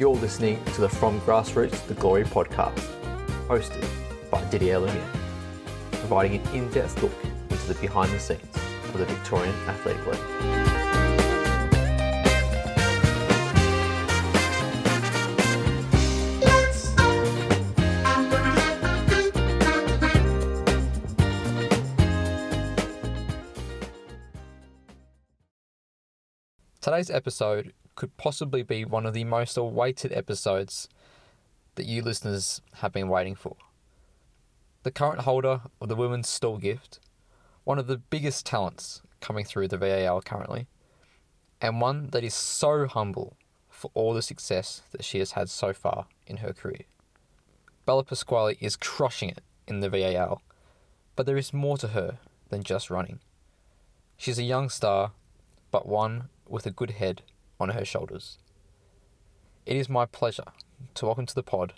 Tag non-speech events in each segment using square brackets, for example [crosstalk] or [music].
You're listening to the From Grassroots to Glory podcast, hosted by Didier Lumiere, providing an in depth look into the behind the scenes of the Victorian Athletic League. Today's episode could possibly be one of the most awaited episodes that you listeners have been waiting for. The current holder of the Women's Stawell Gift, one of the biggest talents coming through the VAL currently, and one that is so humble for all the success that she has had so far in her career. Bella Pasquali is crushing it in the VAL, but there is more to her than just running. She's a young star, but one with a good head on her shoulders. It is my pleasure to welcome to the pod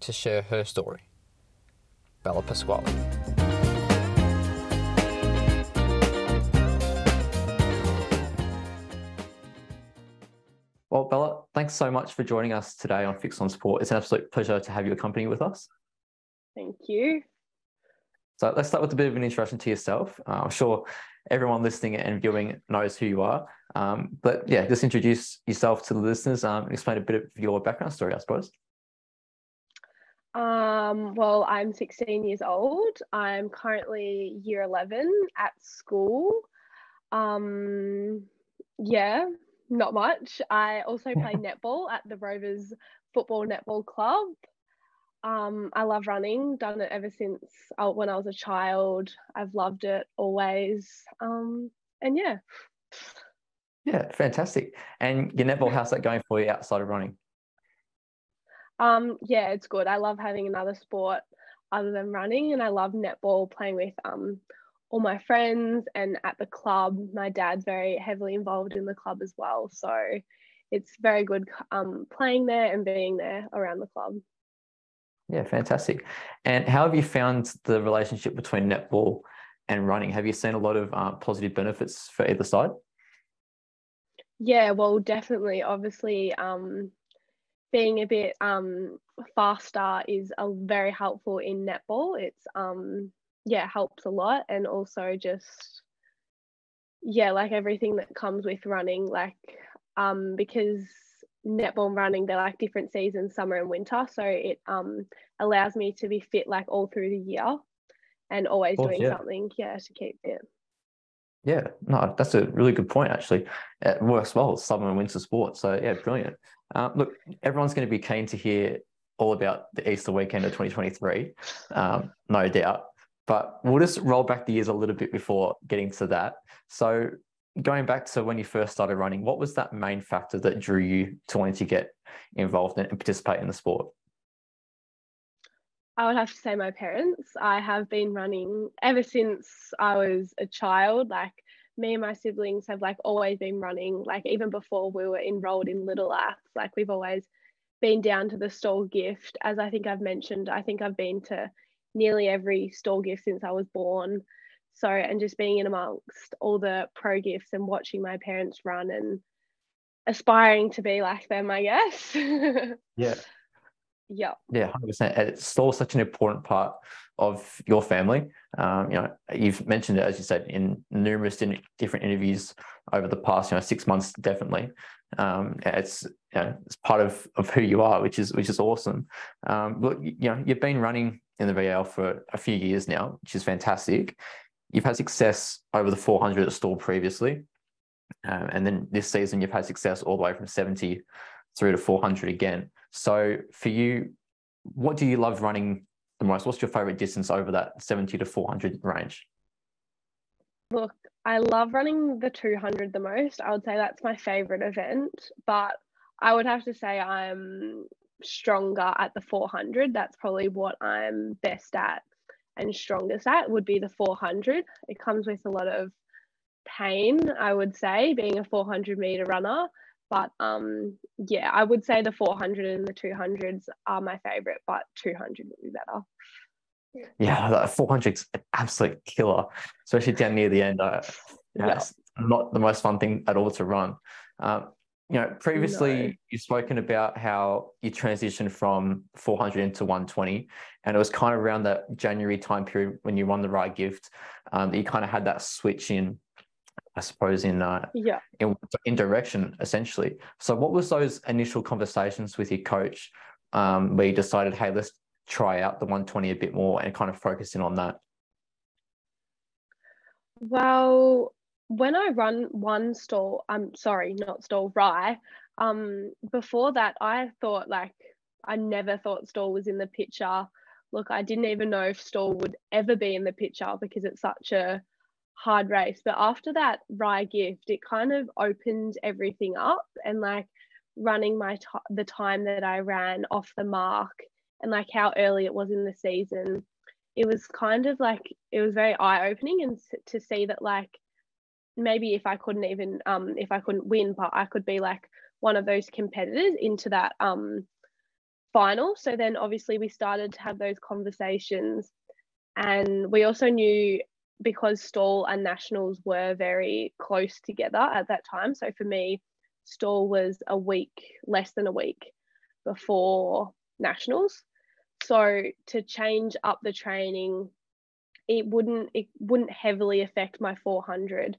to share her story, Bella Pasquali. Well, Bella, thanks so much for joining us today on Fix on Sport. It's an absolute pleasure to have you accompany with us. Thank you. So let's start with a bit of an introduction to yourself. Uh, I'm sure everyone listening and viewing knows who you are. Um, but yeah, just introduce yourself to the listeners um, and explain a bit of your background story, I suppose. Um, well, I'm 16 years old. I'm currently year 11 at school. Um, yeah, not much. I also play netball at the Rovers Football Netball Club. Um, I love running, done it ever since I, when I was a child. I've loved it always. Um, and yeah. Yeah, fantastic. And your netball, how's that going for you outside of running? Um, yeah, it's good. I love having another sport other than running, and I love netball, playing with um, all my friends and at the club. My dad's very heavily involved in the club as well, so it's very good um, playing there and being there around the club. Yeah, fantastic. And how have you found the relationship between netball and running? Have you seen a lot of uh, positive benefits for either side? Yeah, well, definitely. Obviously, um, being a bit um, faster is a very helpful in netball. It's um, yeah, helps a lot, and also just yeah, like everything that comes with running, like um, because netball running they're like different seasons, summer and winter, so it um allows me to be fit like all through the year, and always course, doing yeah. something yeah to keep fit. Yeah, no, that's a really good point, actually. It works well, summer and winter sports. So, yeah, brilliant. Uh, look, everyone's going to be keen to hear all about the Easter weekend of 2023, um, no doubt. But we'll just roll back the years a little bit before getting to that. So, going back to when you first started running, what was that main factor that drew you to wanting to get involved in and participate in the sport? I would have to say my parents. I have been running ever since I was a child. Like me and my siblings have like always been running. Like even before we were enrolled in Little Aths, like we've always been down to the Stawell gift. As I think I've mentioned, I think I've been to nearly every Stawell gift since I was born. So and just being in amongst all the pro gifts and watching my parents run and aspiring to be like them, I guess. [laughs] Yeah. yeah. Yeah, hundred percent. It's still such an important part of your family. Um, you know, you've mentioned it as you said in numerous different interviews over the past, you know, six months. Definitely, um, it's you know, it's part of of who you are, which is which is awesome. Um, look, you know, you've been running in the VL for a few years now, which is fantastic. You've had success over the 400 at Stawell previously, um, and then this season you've had success all the way from 70 through to 400 again. So for you, what do you love running the most? What's your favorite distance over that 70 to 400 range? Look, I love running the 200 the most. I would say that's my favorite event, but I would have to say I'm stronger at the 400. That's probably what I'm best at and strongest at would be the 400. It comes with a lot of pain, I would say, being a 400 meter runner. But um, yeah, I would say the 400 and the 200s are my favorite, but 200 would be better. Yeah, that 400 is an absolute killer, especially down near the end. Uh, yeah, Yeah. It's not the most fun thing at all to run. Um, you know, previously no. you've spoken about how you transitioned from 400 into 120, and it was kind of around that January time period when you won the right gift. Um, you kind of had that switch in, I suppose, in uh, yeah, in, in direction essentially. So, what was those initial conversations with your coach um, where you decided, hey, let's try out the 120 a bit more and kind of focus in on that? Well, when I run one Stawell, I'm sorry, not Stawell, rye. Um, before that, I thought like I never thought Stawell was in the picture. Look, I didn't even know if Stawell would ever be in the picture because it's such a hard race. But after that rye gift, it kind of opened everything up and like running my t- the time that I ran off the mark and like how early it was in the season. It was kind of like it was very eye opening and to see that like maybe if I couldn't even um if I couldn't win, but I could be like one of those competitors into that um final. So then obviously we started to have those conversations and we also knew because Stawell and nationals were very close together at that time. So for me, Stawell was a week, less than a week before nationals. So to change up the training, it wouldn't it wouldn't heavily affect my 400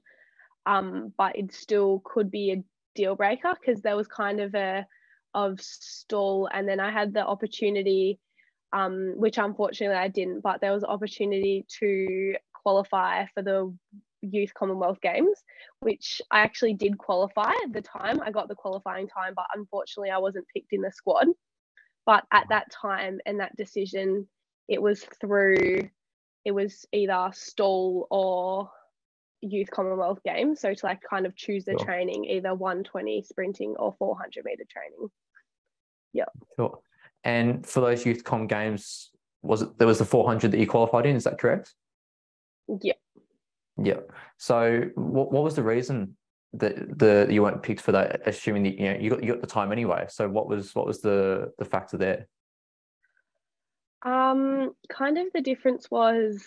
um, but it still could be a deal breaker because there was kind of a of Stawell. And then I had the opportunity um, which unfortunately I didn't but there was opportunity to qualify for the youth commonwealth games which I actually did qualify at the time. I got the qualifying time but unfortunately I wasn't picked in the squad. But at that time and that decision it was through it was either Stawell or youth Commonwealth Games. So to like kind of choose the sure. training, either 120 sprinting or 400 meter training. Yeah. Sure. And for those youth com games, was it there was the 400 that you qualified in? Is that correct? Yeah. Yeah. So what, what was the reason that the you weren't picked for that? Assuming that you know you got you got the time anyway. So what was what was the the factor there? Um, kind of the difference was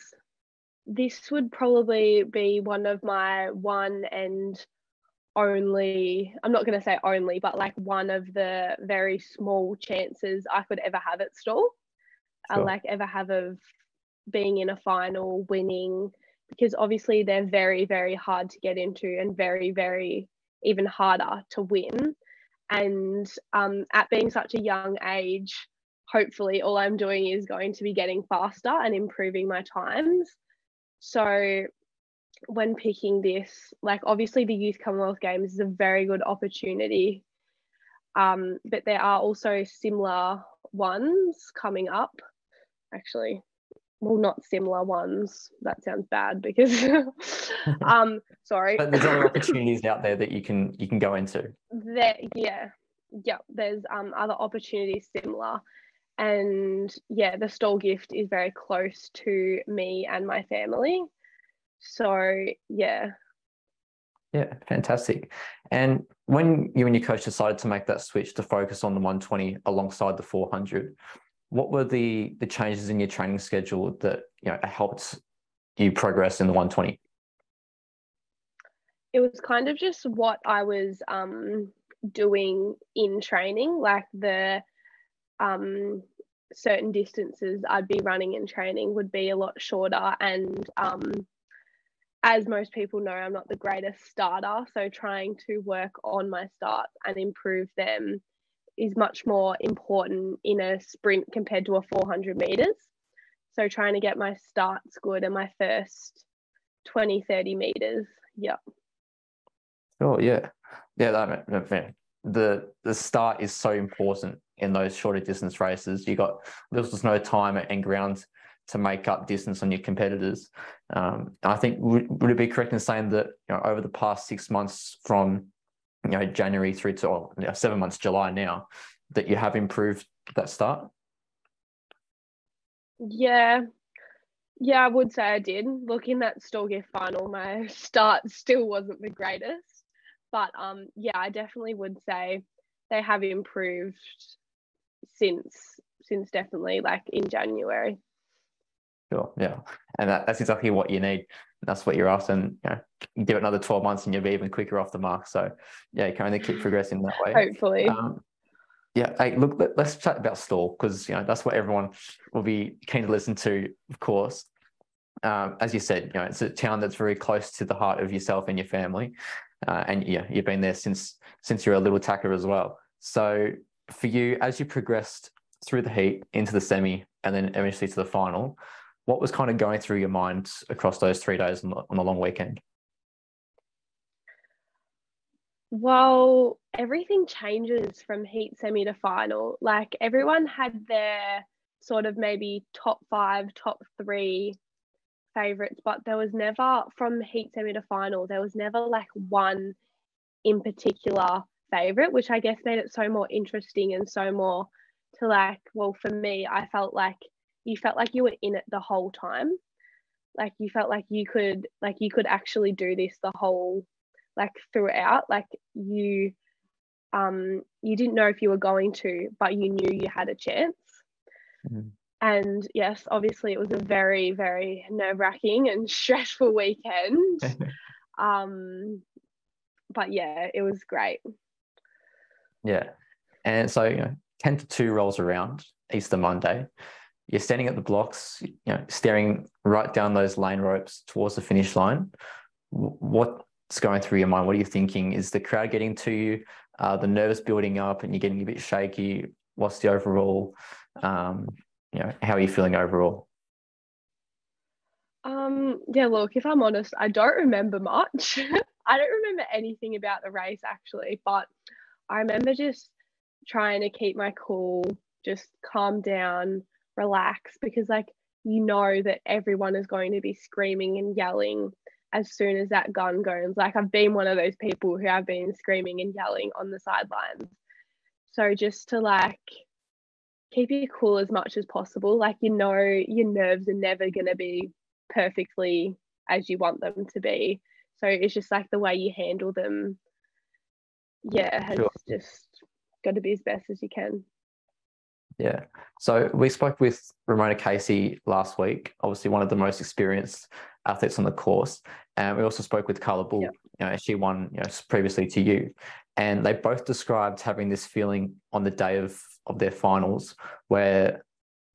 this would probably be one of my one and only i'm not going to say only but like one of the very small chances i could ever have at Stawell sure. like ever have of being in a final winning because obviously they're very very hard to get into and very very even harder to win. And um, at being such a young age hopefully all i'm doing is going to be getting faster and improving my times so when picking this, like obviously the Youth Commonwealth Games is a very good opportunity. Um, but there are also similar ones coming up. Actually, well, not similar ones. That sounds bad because, [laughs] um, sorry. But there's other [laughs] opportunities out there that you can you can go into. There, yeah, yeah. There's um other opportunities similar, and yeah the Stawell gift is very close to me and my family. So yeah. Yeah fantastic. And when you and your coach decided to make that switch to focus on the 120 alongside the 400 what were the the changes in your training schedule that you know helped you progress in the 120 it was kind of just what i was um doing in training like the um, certain distances I'd be running and training would be a lot shorter. And um, as most people know, I'm not the greatest starter. So trying to work on my starts and improve them is much more important in a sprint compared to a 400 meters. So trying to get my starts good and my first 20, 30 meters. Yeah. Oh, yeah. Yeah, that, the the start is so important in those shorter distance races. You got there's just no time and ground to make up distance on your competitors. Um, I think would, would it be correct in saying that you know over the past six months from you know January through to or, you know, seven months July now that you have improved that start? Yeah. Yeah, I would say I did. Looking at gift final, my start still wasn't the greatest. But um, yeah, I definitely would say they have improved since since definitely like in January. Sure, yeah, and that, that's exactly what you need. that's what you're after. And you know, give it another 12 months and you'll be even quicker off the mark. So yeah, you can only keep progressing that way. Hopefully. Um, yeah, hey, look, let, us chat about Stawell because you know that's what everyone will be keen to listen to, of course. Um, as you said, you know, it's a town that's very close to the heart of yourself and your family, uh, and yeah, you've been there since since you're a little tacker as well. So for you, as you progressed through the heat into the semi and then eventually to the final, what was kind of going through your mind across those three days on the, on the long weekend? Well, everything changes from heat semi to final. Like everyone had their sort of maybe top five, top three favorites, but there was never from heat semi to final, there was never like one in particular favorite, which I guess made it so more interesting and so more to like, well, for me, I felt like you felt like you were in it the whole time. Like you felt like you could like you could actually do this the whole like throughout. Like you um you didn't know if you were going to, but you knew you had a chance. Mm-hmm. And yes, obviously it was a very, very nerve-wracking and [laughs] stressful weekend. [laughs] um but yeah, it was great. Yeah. And so, you know, 10 to 2 rolls around Easter Monday. You're standing at the blocks, you know, staring right down those lane ropes towards the finish line. What's going through your mind? What are you thinking? Is the crowd getting to you? Uh, the nerves building up and you're getting a bit shaky? What's the overall, um, you know, how are you feeling overall? Um, yeah, look, if I'm honest, I don't remember much. [laughs] I don't remember anything about the race actually, but I remember just trying to keep my cool, just calm down, relax, because like you know that everyone is going to be screaming and yelling as soon as that gun goes. Like I've been one of those people who have been screaming and yelling on the sidelines. So just to like keep you cool as much as possible. Like you know your nerves are never gonna be perfectly as you want them to be. So it's just like the way you handle them yeah, has sure. just got to be as best as you can. Yeah. So we spoke with Ramona Casey last week, obviously one of the most experienced athletes on the course. And we also spoke with Carla Bull, yep. you know, she won you know, previously to you. And they both described having this feeling on the day of, of their finals where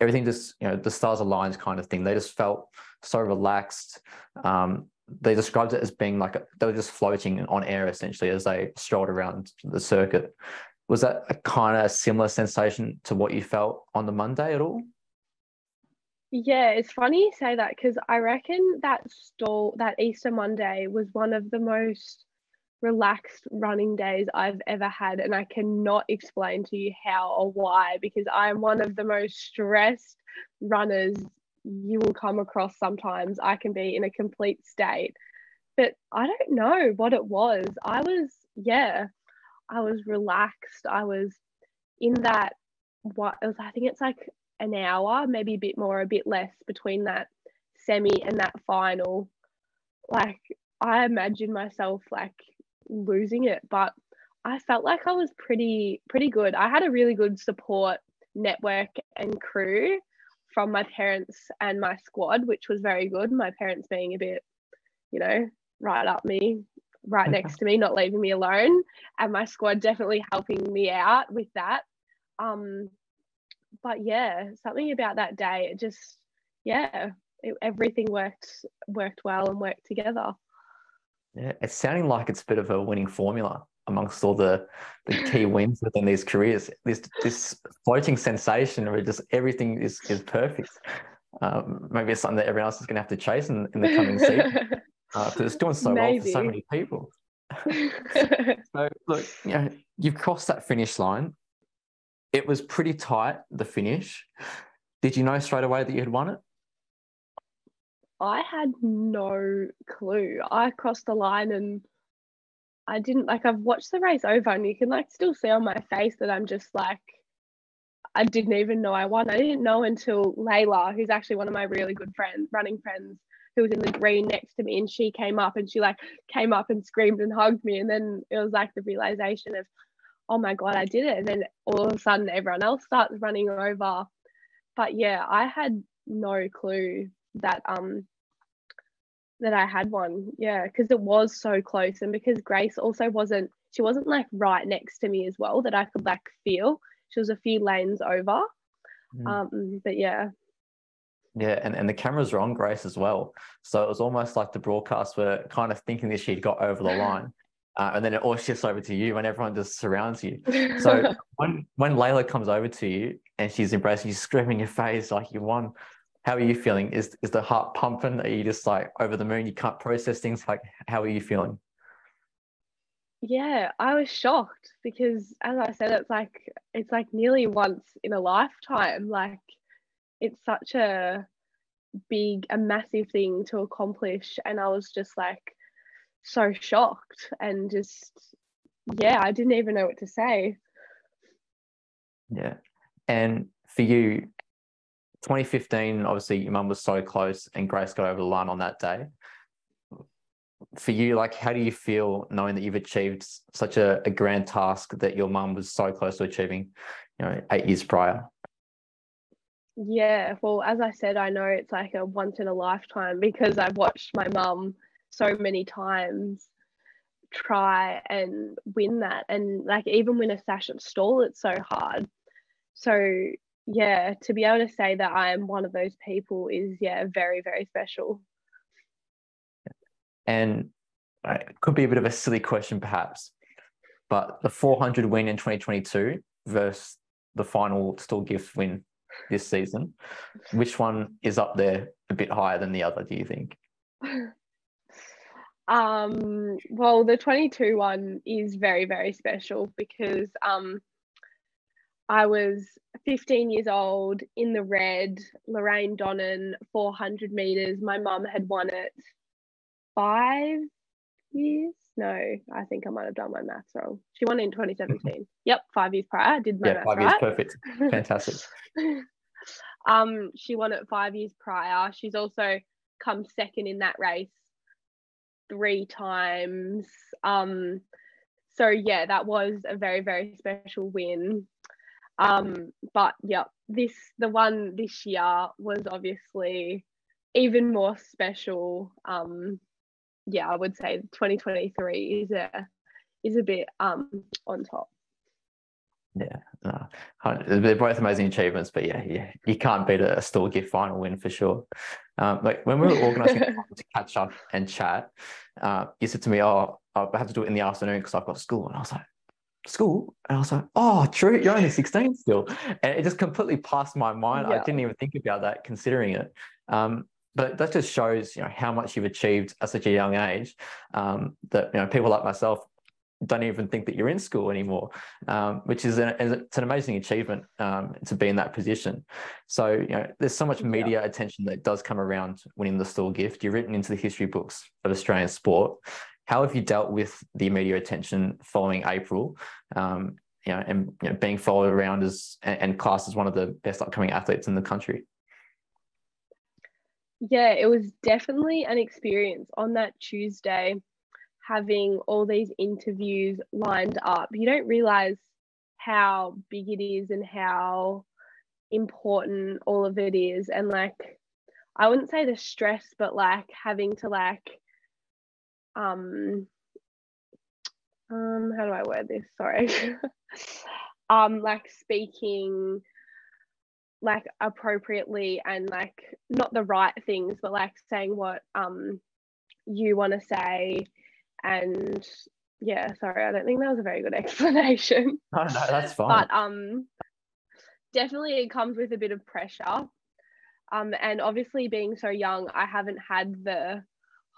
everything just, you know, the stars aligned kind of thing. They just felt so relaxed. Um, they described it as being like a, they were just floating on air essentially as they strolled around the circuit. Was that a kind of similar sensation to what you felt on the Monday at all? Yeah, it's funny you say that because I reckon that Stawell that Easter Monday was one of the most relaxed running days I've ever had, and I cannot explain to you how or why because I'm one of the most stressed runners you will come across sometimes. I can be in a complete state, but I don't know what it was. I was, yeah, I was relaxed. I was in that, what it was, I think it's like an hour, maybe a bit more, a bit less between that semi and that final. Like, I imagine myself like losing it, but I felt like I was pretty pretty good. I had a really good support network and crew from my parents and my squad, which was very good. My parents being a bit, you know, right up me, right next to me, not leaving me alone, and my squad definitely helping me out with that. Um, but yeah, something about that day, it just, yeah, it, everything worked worked well and worked together. Yeah, it's sounding like it's a bit of a winning formula amongst all the the key wins within these careers. This this floating sensation where just everything is is perfect. Um, maybe it's something that everyone else is going to have to chase in, in the coming season because [laughs] uh, it's doing so maybe. well for so many people. [laughs] so look, you know, you've crossed that finish line. It was pretty tight the finish. Did you know straight away that you had won it? I had no clue. I crossed the line and I didn't like I've watched the race over and you can like still see on my face that I'm just like I didn't even know I won. I didn't know until Layla, who's actually one of my really good friends, running friends, who was in the green next to me, and she came up and she like came up and screamed and hugged me. And then it was like the realization of, oh my God, I did it. And then all of a sudden everyone else starts running over. But yeah, I had no clue that um that I had one. Yeah, because it was so close, and because Grace also wasn't, she wasn't like right next to me as well that I could like feel. She was a few lanes over. Mm. Um, but yeah. Yeah, and, and the cameras were on Grace as well. So it was almost like the broadcast were kind of thinking that she'd got over the [laughs] line. Uh, and then it all shifts over to you when everyone just surrounds you. So [laughs] when when Layla comes over to you and she's embracing you, screaming in your face like you won, how are you feeling? Is is the heart pumping? Are you just like over the moon? You can't process things. Like, how are you feeling? Yeah, I was shocked because, as I said, it's like it's like nearly once in a lifetime. Like, it's such a big, a massive thing to accomplish, and I was just like so shocked and just yeah, I didn't even know what to say. Yeah, and for you, 2015, obviously your mum was so close and Grace got over the line on that day. For you, like, how do you feel knowing that you've achieved such a, a grand task that your mum was so close to achieving, you know, eight years prior? Yeah, well, as I said, I know it's like a once in a lifetime because I've watched my mum so many times try and win that. And like, even win a sash at Stawell, it's so hard. So yeah, to be able to say that I am one of those people is yeah, very very special. And it could be a bit of a silly question perhaps, but the 400 win in 2022 versus the final Stawell gift win this season, which one is up there a bit higher than the other? Do you think? [laughs] Um, well, the 22 one is very, very special because um, I was 15 years old in the red, Lorraine Donnan, 400 meters. My mum had won it five years. No, I think I might have done my maths wrong. She won in 2017. [laughs] yep, five years prior. I did my yeah, maths five right. years, perfect, fantastic. [laughs] um, she won it five years prior. She's also come second in that race three times. Um, so yeah, that was a very very special win. Um, but yeah, this the one this year was obviously even more special. Um, yeah, I would say 2023 is a is a bit um on top. Yeah, no, they're both amazing achievements, but yeah, yeah, you can't beat a, Stawell gift final win for sure. Um, like when we were organising [laughs] to catch up and chat, uh, you said to me, "Oh, I have to do it in the afternoon because I've got school," and I was like, school. And I was like, oh, true, you're only 16 still. And it just completely passed my mind. Yeah. I didn't even think about that considering it. Um, but that just shows, you know, how much you've achieved at such a young age um, that, you know, people like myself don't even think that you're in school anymore, um, which is an, it's an amazing achievement um, to be in that position. So, you know, there's so much media yeah. attention that does come around winning the Stawell gift. You're written into the history books of Australian sport how have you dealt with the media attention following April? Um, you know, and you know, being followed around as and, and classed as one of the best upcoming athletes in the country. Yeah, it was definitely an experience on that Tuesday, having all these interviews lined up. You don't realize how big it is and how important all of it is. And like, I wouldn't say the stress, but like having to like um um how do I word this? Sorry. [laughs] um like speaking like appropriately and like not the right things but like saying what um you want to say and yeah sorry i don't think that was a very good [laughs] explanation no no that's fine but um definitely it comes with a bit of pressure um and obviously being so young i haven't had the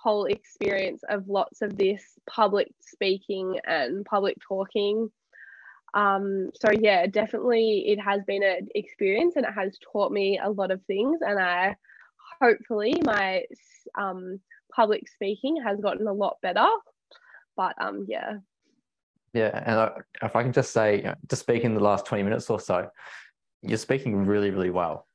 whole experience of lots of this public speaking and public talking. Um, so yeah, definitely it has been an experience and it has taught me a lot of things. And I hopefully my um, public speaking has gotten a lot better. But um, yeah. Yeah, and if I can just say, you know, to speak in the last twenty minutes or so, you're speaking really, really well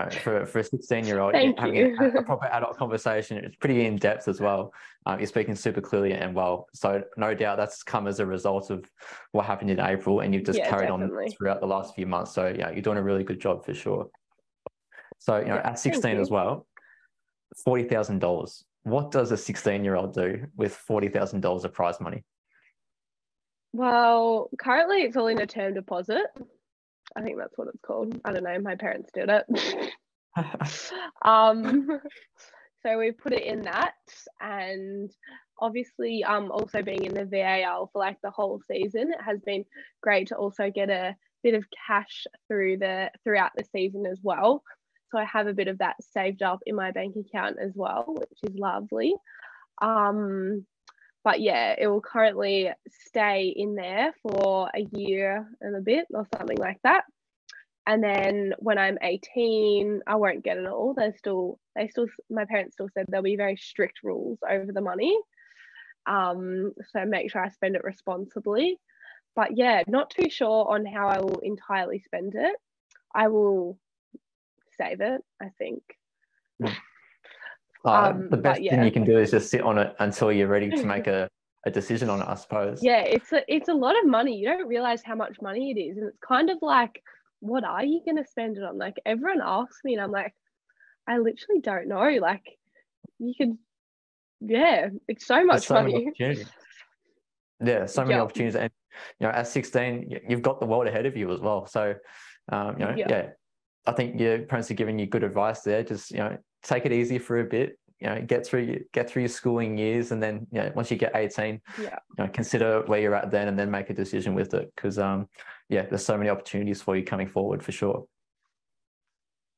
know, for, for a 16 year old having a, a, proper adult conversation. It's pretty in depth as well. Um, you're speaking super clearly and well. So no doubt that's come as a result of what happened in april and you've just yeah, carried definitely. on throughout the last few months. So yeah you're doing a really good job for sure. So you know yeah, at 16 as well $40000 what does a 16 year old do with $40,000 of prize money? Well, currently it's all in a term deposit. I think that's what it's called. I don't know. My parents did it. [laughs] um, so we put it in that, and obviously, um, also being in the VAL for like the whole season, it has been great to also get a bit of cash through the throughout the season as well. So I have a bit of that saved up in my bank account as well, which is lovely. Um, but yeah, it will currently stay in there for a year and a bit or something like that. And then when I'm 18, I won't get it all. There's still, they still, my parents still said there'll be very strict rules over the money. Um, so make sure I spend it responsibly. But yeah, not too sure on how I will entirely spend it. I will save it, I think. Uh, um, the best yeah. thing you can do is just sit on it until you're ready to make [laughs] a, a decision on it, I suppose. Yeah, it's a, it's a lot of money. You don't realize how much money it is. And it's kind of like, what are you going to spend it on? Like, everyone asks me, and I'm like, I literally don't know. Like, you could, yeah, it's so much so money. [laughs] Yeah, so many opportunities. And, you know, at 16, you've got the world ahead of you as well. So, um, you know, yeah, I think your parents are giving you good advice there. Just you know, take it easy for a bit. You know, get through get through your schooling years, and then you know, once you get eighteen, yeah, you know, consider where you're at then, and then make a decision with it. Because um, yeah, there's so many opportunities for you coming forward for sure.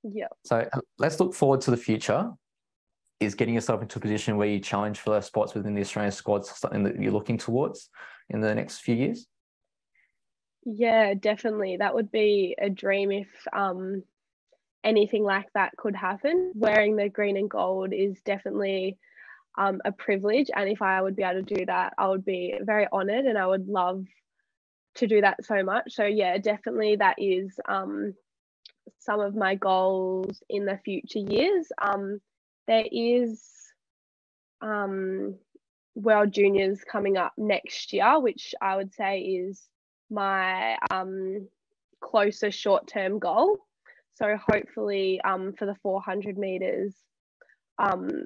Yeah. So uh, let's look forward to the future. Is getting yourself into a position where you challenge for those spots within the Australian squads something that you're looking towards in the next few years? Yeah, definitely. That would be a dream if um anything like that could happen. Wearing the green and gold is definitely um, a privilege. And if I would be able to do that, I would be very honored and I would love to do that so much. So, yeah, definitely that is um, some of my goals in the future years. Um, there is um, World Juniors coming up next year, which I would say is my um, closer short term goal. So hopefully um, for the 400 meters, um,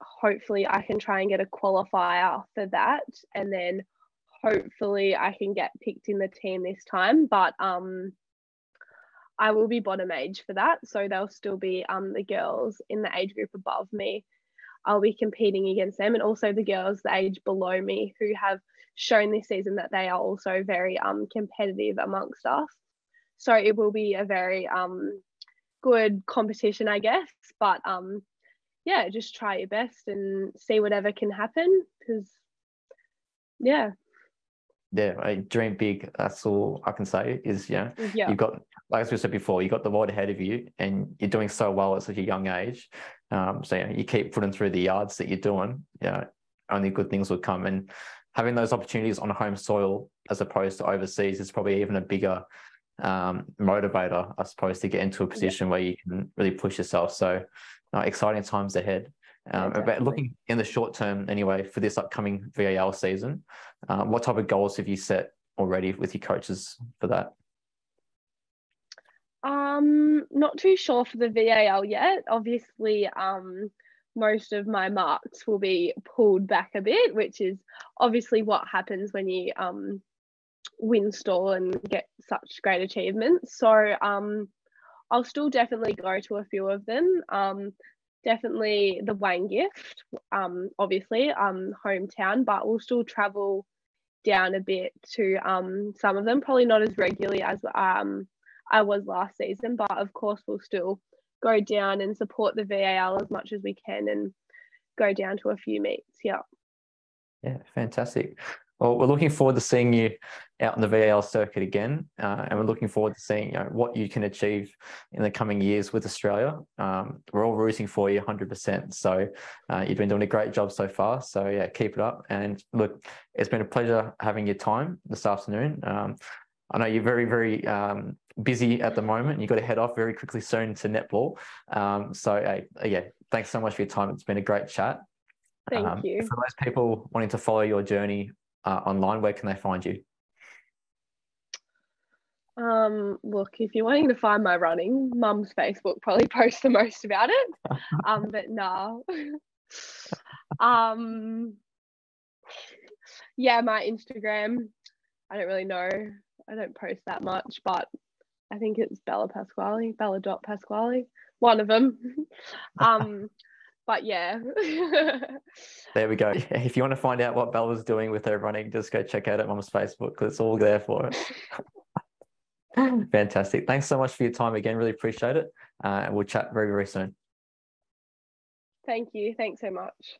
hopefully I can try and get a qualifier for that. And then hopefully I can get picked in the team this time. But um, I will be bottom age for that. So there'll still be um, the girls in the age group above me. I'll be competing against them and also the girls the age below me who have shown this season that they are also very um, competitive amongst us. So it will be a very um, good competition, I guess. But um, yeah, just try your best and see whatever can happen because, yeah. Yeah, I dream big. That's all I can say. Is yeah, yeah. you've got like as we said before, you've got the world ahead of you, and you're doing so well at such a young age. Um, so yeah, you keep putting through the yards that you're doing. Yeah, only good things will come. And having those opportunities on home soil as opposed to overseas is probably even a bigger um, motivator, I suppose, to get into a position yeah. where you can really push yourself. So uh, exciting times ahead. Um, yeah, but looking in the short term, anyway, for this upcoming VAL season, uh, what type of goals have you set already with your coaches for that? Um, not too sure for the VAL yet. Obviously, um, most of my marks will be pulled back a bit, which is obviously what happens when you um win Stawell and get such great achievements. So um, I'll still definitely go to a few of them. Um, definitely the Wayne Gift, um, obviously, um, hometown, but we'll still travel down a bit to um, some of them, probably not as regularly as um, I was last season, but of course we'll still go down and support the VAL as much as we can and go down to a few meets. Yeah. Yeah, fantastic. Well, we're looking forward to seeing you out in the VAL circuit again, uh, and we're looking forward to seeing you know, what you can achieve in the coming years with Australia. Um, we're all rooting for you 100%. So uh, you've been doing a great job so far. So yeah, keep it up. And look, it's been a pleasure having your time this afternoon. Um, I know you're very, very um, busy at the moment. You've got to head off very quickly soon to netball. Um, so uh, yeah, thanks so much for your time. It's been a great chat. Thank um, you. For those people wanting to follow your journey uh, online, where can they find you? Um, look, if you're wanting to find my running, mum's Facebook probably [laughs] posts the most about it. um, but no. [laughs] um, yeah, my Instagram. I don't really know. I don't post that much, but I think it's Bella Pasquali, Bella dot Pasquali, one of them. [laughs] um, but yeah. [laughs] there we go. [laughs] If you want to find out what Bella's doing with her running, just go check out her mum's Facebook because it's all there for it. [laughs] Fantastic. Thanks so much for your time again. Really appreciate it. Uh, and we'll chat very, very soon. Thank you. Thanks so much.